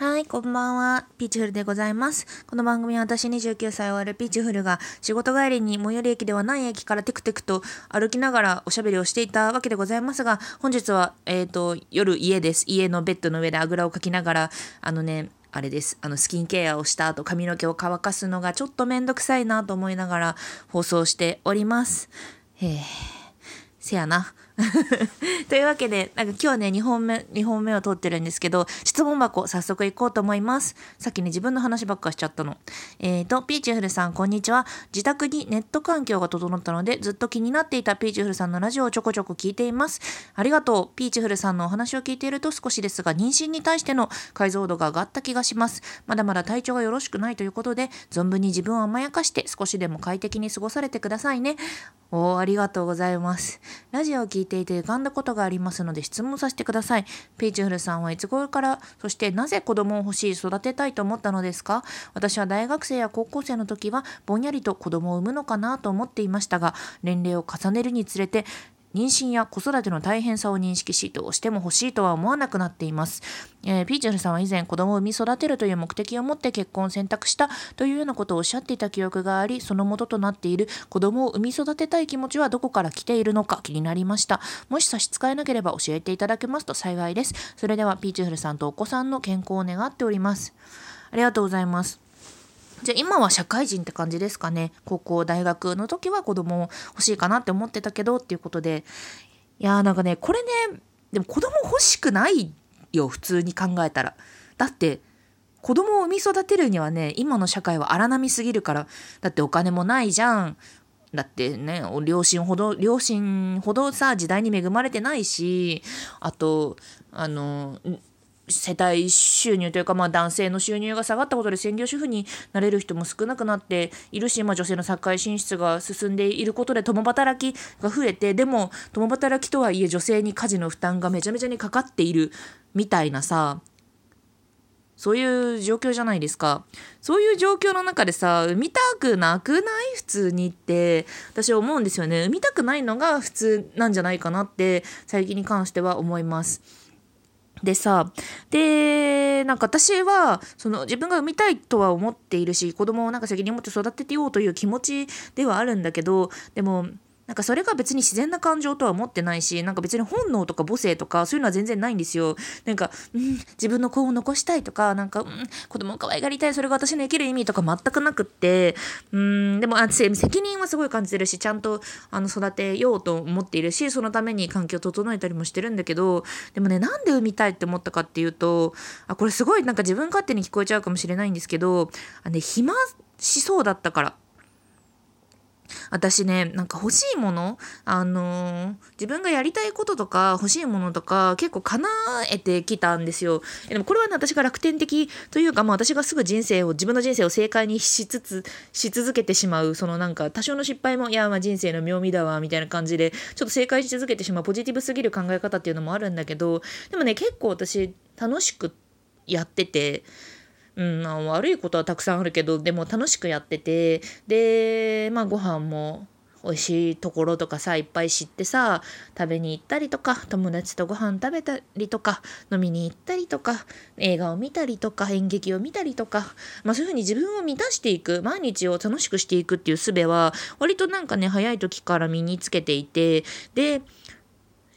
はい、こんばんは。ピーチフルでございます。この番組は私29歳を終わるピーチフルが仕事帰りに最寄り駅ではない駅からテクテクと歩きながらおしゃべりをしていたわけでございますが、本日は、えっ、ー、と、夜家です。家のベッドの上であぐらをかきながら、あのね、あれです。あの、スキンケアをした後、髪の毛を乾かすのがちょっとめんどくさいなと思いながら放送しております。へえ、せやな。というわけで、なんか今日ね、2本目、2本目を撮ってるんですけど、質問箱早速行こうと思います。さっきね、自分の話ばっかしちゃったの。えーと、ピーチフルさん、こんにちは。自宅にネット環境が整ったので、ずっと気になっていたピーチフルさんのラジオをちょこちょこ聞いています。ありがとう。ピーチフルさんのお話を聞いていると少しですが、妊娠に対しての解像度が上がった気がします。まだまだ体調がよろしくないということで、存分に自分を甘やかして少しでも快適に過ごされてくださいね。おー、ありがとうございます。ラジオを聞いていて浮かんだことがありますので質問させてください。ペイチフルさんはいつ頃から、そしてなぜ子供を欲しい、育てたいと思ったのですか？私は大学生や高校生の時はぼんやりと子供を産むのかなと思っていましたが、年齢を重ねるにつれて妊娠や子育ての大変さを認識し、どうしても欲しいとは思わなくなっています。えー、ピーチェルさんは以前子供を産み育てるという目的を持って結婚を選択したというようなことをおっしゃっていた記憶があり、その元となっている子供を産み育てたい気持ちはどこから来ているのか気になりました。もし差し支えなければ教えていただけますと幸いです。それではピーチフルさんとお子さんの健康を願っております。ありがとうございます。じゃあ今は社会人って感じですかね。高校、大学の時は子供欲しいかなって思ってたけどっていうことで。いやーなんかね、これね、でも子供欲しくないよ、普通に考えたら。だって、子供を産み育てるにはね、今の社会は荒波すぎるから。だってお金もないじゃん。だってね、両親ほど、両親ほどさ、時代に恵まれてないし、あと、あの、世帯収入というか、まあ、男性の収入が下がったことで専業主婦になれる人も少なくなっているし、まあ、女性の社会進出が進んでいることで共働きが増えてでも共働きとはいえ女性に家事の負担がめちゃめちゃにかかっているみたいなさそういう状況じゃないですか。そういう状況の中でさ、産みたくなくない？普通にって、私は思うんですよね。産みたくないのが普通なんじゃないかなって、最近に関しては思います。でさ、で、なんか私は、その自分が産みたいとは思っているし、子供をなんか責任を持って育ててようという気持ちではあるんだけど、でも、なんかそれが別に自然な感情とは思ってないし、なんか別に本能とか母性とかそういうのは全然ないんですよ。なんか、うん、自分の子を残したいとか、なんか、うん、子供を可愛がりたい、それが私の生きる意味とか全くなくって、うん、でもあ責任はすごい感じてるし、ちゃんとあの育てようと思っているし、そのために環境を整えたりもしてるんだけど、でもね、なんで産みたいって思ったかっていうと、あ、これすごいなんか自分勝手に聞こえちゃうかもしれないんですけど、あね、暇しそうだったから。私ね、なんか欲しいもの、あのー、自分がやりたいこととか欲しいものとか結構叶えてきたんですよ。でもこれはね、私が楽天的というか、まあ私がすぐ人生を、自分の人生を正解にしつつ、し続けてしまう、そのなんか多少の失敗も、いや、まあ人生の妙味だわ、みたいな感じで、ちょっと正解し続けてしまうポジティブすぎる考え方っていうのもあるんだけど、でもね、結構私楽しくやってて、うん、悪いことはたくさんあるけどでも楽しくやっててでまあご飯も美味しいところとかさいっぱい知ってさ食べに行ったりとか友達とご飯食べたりとか飲みに行ったりとか映画を見たりとか演劇を見たりとか、まあ、そういうふうに自分を満たしていく毎日を楽しくしていくっていう術は割となんかね早い時から身につけていてで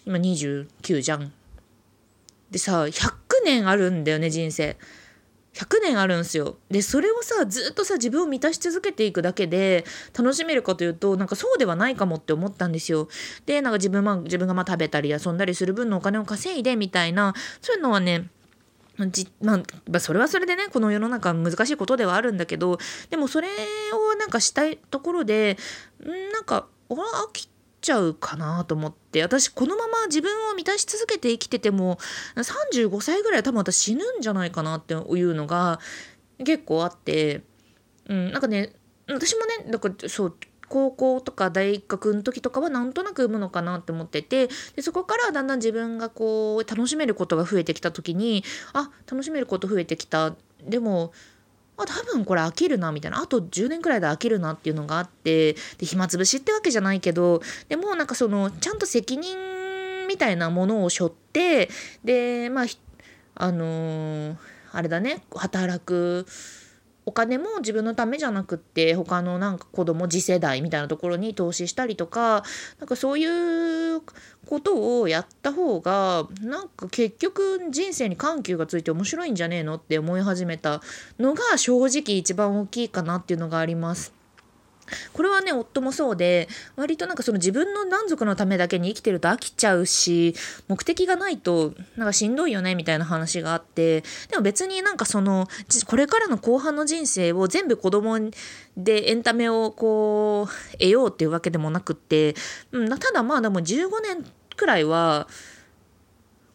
今29じゃん。でさ100年あるんだよね人生。100年あるんですよ。で、それをさ、ずっとさ、自分を満たし続けていくだけで楽しめるかというと、なんかそうではないかもって思ったんですよ。で、なんか自分,、まあ、自分がまあ食べたり遊んだりする分のお金を稼いでみたいな、そういうのはね、じまあ、それはそれでねこの世の中難しいことではあるんだけどでもそれをなんかしたいところでんなんか飽きちゃうかなと思って私このまま自分を満たし続けて生きてても35歳ぐらいは多分私死ぬんじゃないかなっていうのが結構あって、うん、なんかね私もねだからそう高校とか大学の時とかはなんとなく産むのかなって思っててでそこからだんだん自分がこう楽しめることが増えてきた時にあ楽しめること増えてきた。でもあ多分これ飽きるなみたいな。あと10年くらいで飽きるなっていうのがあってで暇つぶしってわけじゃないけどでもなんかそのちゃんと責任みたいなものを背負ってでまああのー、あれだね働くお金も自分のためじゃなくって他のなんか子供次世代みたいなところに投資したりとかなんかそういうことをやった方がなんか結局人生に緩急がついて面白いんじゃねえのって思い始めたのが正直一番大きいかなっていうのがあります。これはね夫もそうで割となんかその自分の満足のためだけに生きてると飽きちゃうし目的がないとなんかしんどいよねみたいな話があってでも別になんかそのこれからの後半の人生を全部子供でエンタメをこう得ようっていうわけでもなくって、うん、ただまあでも15年くらいは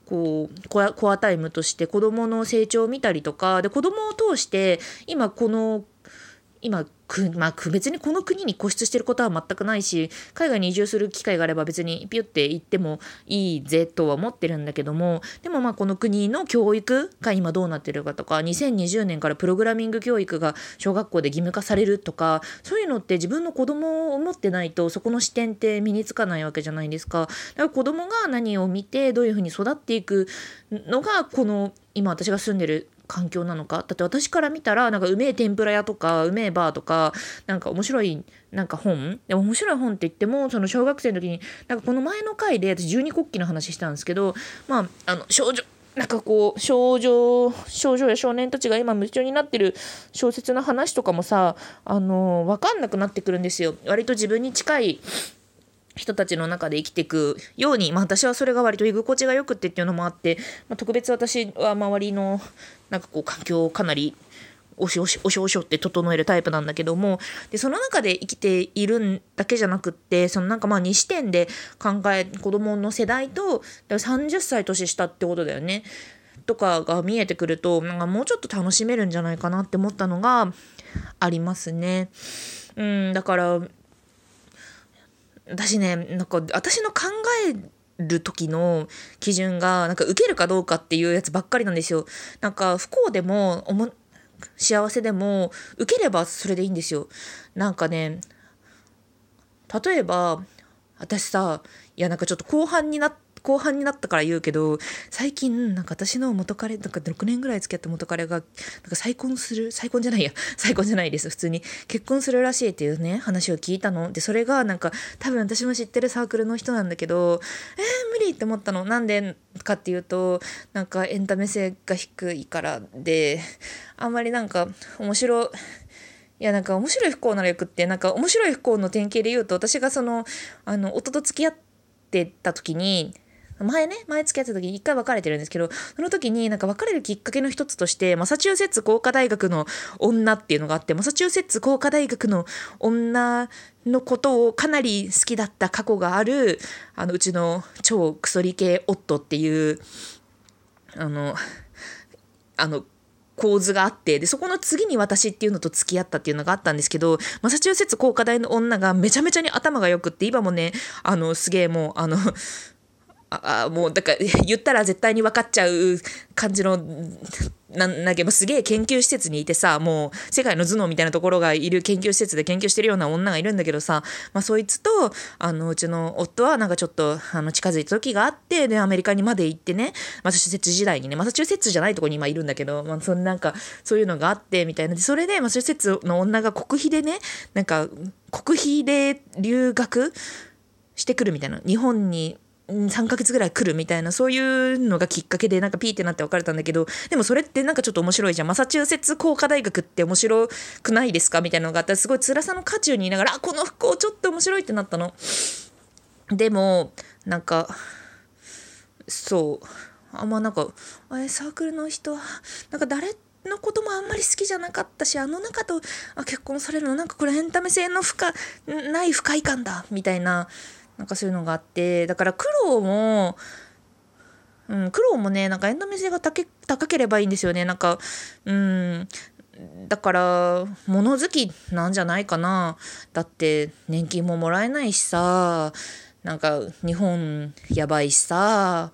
こうコアコアタイムとして子どもの成長を見たりとかで子どもを通して今この今く、まあ、別にこの国に固執してることは全くないし海外に移住する機会があれば別にピュッて行ってもいいぜとは思ってるんだけどもでもまあこの国の教育が今どうなってるかとか2020年からプログラミング教育が小学校で義務化されるとかそういうのって自分の子供を持ってないとそこの視点って身につかないわけじゃないですか。だから子供が何を見てどういうふうに育っていくのがこの今私が住んでる環境なのか？だって私から見たらなんかうめえ天ぷら屋とかうめえバーとかなんか面白いなんか本？でも面白い本って言ってもその小学生の時になんかこの前の回で私十二国旗の話したんですけどまああの少女なんかこう少女少女や少年たちが今夢中になってる小説の話とかもさあの分かんなくなってくるんですよ。割と自分に近い人たちの中で生きていくように、まあ、私はそれが割と居心地がよくってっていうのもあって、まあ、特別私は周りのなんかこう環境をかなりおしおしおしおしょって整えるタイプなんだけどもでその中で生きているだけじゃなくってそのなんかまあ2視点で考え子供の世代と30歳年下ってことだよねとかが見えてくるとなんかもうちょっと楽しめるんじゃないかなって思ったのがありますね。うんだから私ねなんか私の考える時の基準がなんか受けるかどうかっていうやつばっかりなんですよ。なんか不幸でも幸せでも受ければそれでいいんですよ。なんかね例えば私さいやなんかちょっと後半になって後半になったから言うけど最近なんか私の元彼なんか6年ぐらい付き合った元彼がなんか再婚する再婚じゃないや 再婚じゃないです普通に。結婚するらしいっていうね話を聞いたの。でそれがなんか多分私も知ってるサークルの人なんだけどえー、無理って思ったの。なんでかっていうとなんかエンタメ性が低いからであんまりなんか面白いいやなんか面白い不幸ならよくってなんか面白い不幸の典型で言うと私がそのあの夫と付き合ってた時に前ね、前付き合った時に一回別れてるんですけど、その時になんか別れるきっかけの一つとして、マサチューセッツ工科大学の女っていうのがあって、マサチューセッツ工科大学の女のことをかなり好きだった過去がある、あの、うちの超クソリ系夫っていう、あの、あの、構図があって、で、そこの次に私っていうのと付き合ったっていうのがあったんですけど、マサチューセッツ工科大の女がめちゃめちゃに頭が良くって、今もね、あの、すげえもう、あの、あもうだから言ったら絶対に分かっちゃう感じのなんだけどすげえ研究施設にいてさもう世界の頭脳みたいなところがいる研究施設で研究してるような女がいるんだけどさ、まあ、そいつとあのうちの夫はなんかちょっとあの近づいた時があってでアメリカにまで行ってねマサチューセッツ時代にねマサチューセッツじゃないとこに今いるんだけど、まあ、そのなんかそういうのがあってみたいな。でそれでマサチューセッツの女が国費でねなんか国費で留学してくるみたいな。日本に3ヶ月ぐらい来るみたいな、そういうのがきっかけでなんかピーってなって別れたんだけど、でもそれってなんかちょっと面白いじゃん。マサチューセッツ工科大学って面白くないですか？みたいなのがあったら、すごい辛さの渦中にいながら、あ、この不幸ちょっと面白いってなったの。でも、なんか、そう。あんまなんか、あれ、サークルの人は、なんか誰のこともあんまり好きじゃなかったし、あの中とあ結婚されるの、なんかこれエンタメ性の深、ない不快感だ、みたいな。なんかそういうのがあってだから苦労もうん、苦労もねなんかエンドメ性が高ければいいんですよね。なんかうんだから物好きなんじゃないかな。だって年金ももらえないしさ。なんか日本やばいしさ。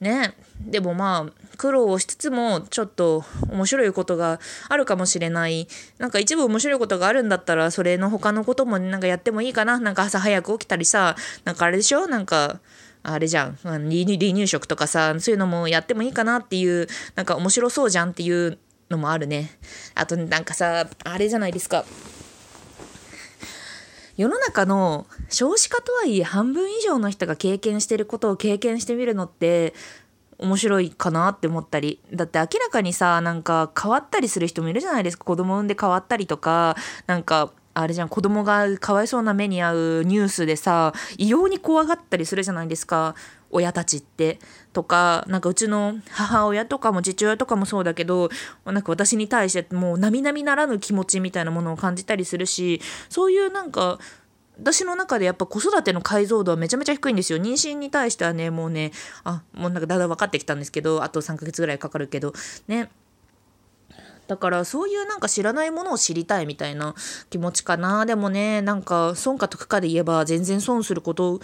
ね。でもまあ苦労をしつつもちょっと面白いことがあるかもしれない。なんか一部面白いことがあるんだったらそれの他のこともなんかやってもいいかな。なんか朝早く起きたりさ。なんかあれでしょ？なんかあれじゃん。離乳食とかさ。そういうのもやってもいいかなっていうなんか面白そうじゃんっていうのもあるね。あとなんかさあれじゃないですか。世の中の少子化とはいえ半分以上の人が経験してることを経験してみるのって面白いかなって思ったり。だって明らかにさなんか変わったりする人もいるじゃないですか。子供産んで変わったりとかなんかあれじゃん子供がかわいそうな目に遭うニュースでさ異様に怖がったりするじゃないですか親たちってとかなんかうちの母親とかも父親とかもそうだけどなんか私に対してもう並々ならぬ気持ちみたいなものを感じたりするしそういうなんか私の中でやっぱ子育ての解像度はめちゃめちゃ低いんですよ。妊娠に対してはね、もうね、あ、もうなんかだんだん分かってきたんですけど、あと3ヶ月ぐらいかかるけど、ね。だからそういうなんか知らないものを知りたいみたいな気持ちかな。でもね、なんか損か得かで言えば全然損すること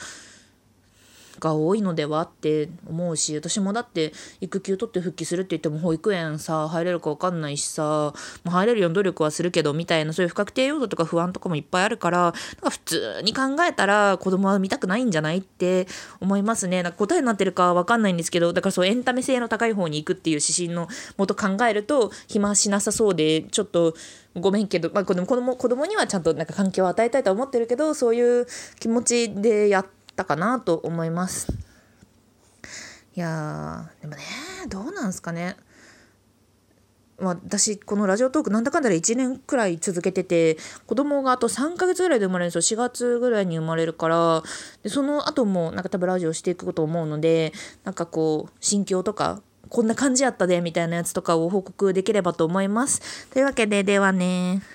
が多いのではって思うし私もだって育休取って復帰するって言っても保育園さ入れるか分かんないしさ、まあ、入れるような努力はするけどみたいなそういう不確定要素とか不安とかもいっぱいあるからなんか普通に考えたら子供は見たくないんじゃないって思いますね。なんか答えになってるか分かんないんですけどだからそうエンタメ性の高い方に行くっていう指針のもと考えると暇しなさそうでちょっとごめんけど、まあ、子供子供にはちゃんとなんか環境を与えたいと思ってるけどそういう気持ちでやってたかなと思います。いやでもねどうなんすかね。まあ、私このラジオトークなんだかんだで1年くらい続けてて子供があと3ヶ月ぐらいで生まれるんですよ。4月ぐらいに生まれるから。でその後もなんか多分ラジオしていくと思うのでなんかこう心境とかこんな感じやったでみたいなやつとかを報告できればと思います。というわけでではね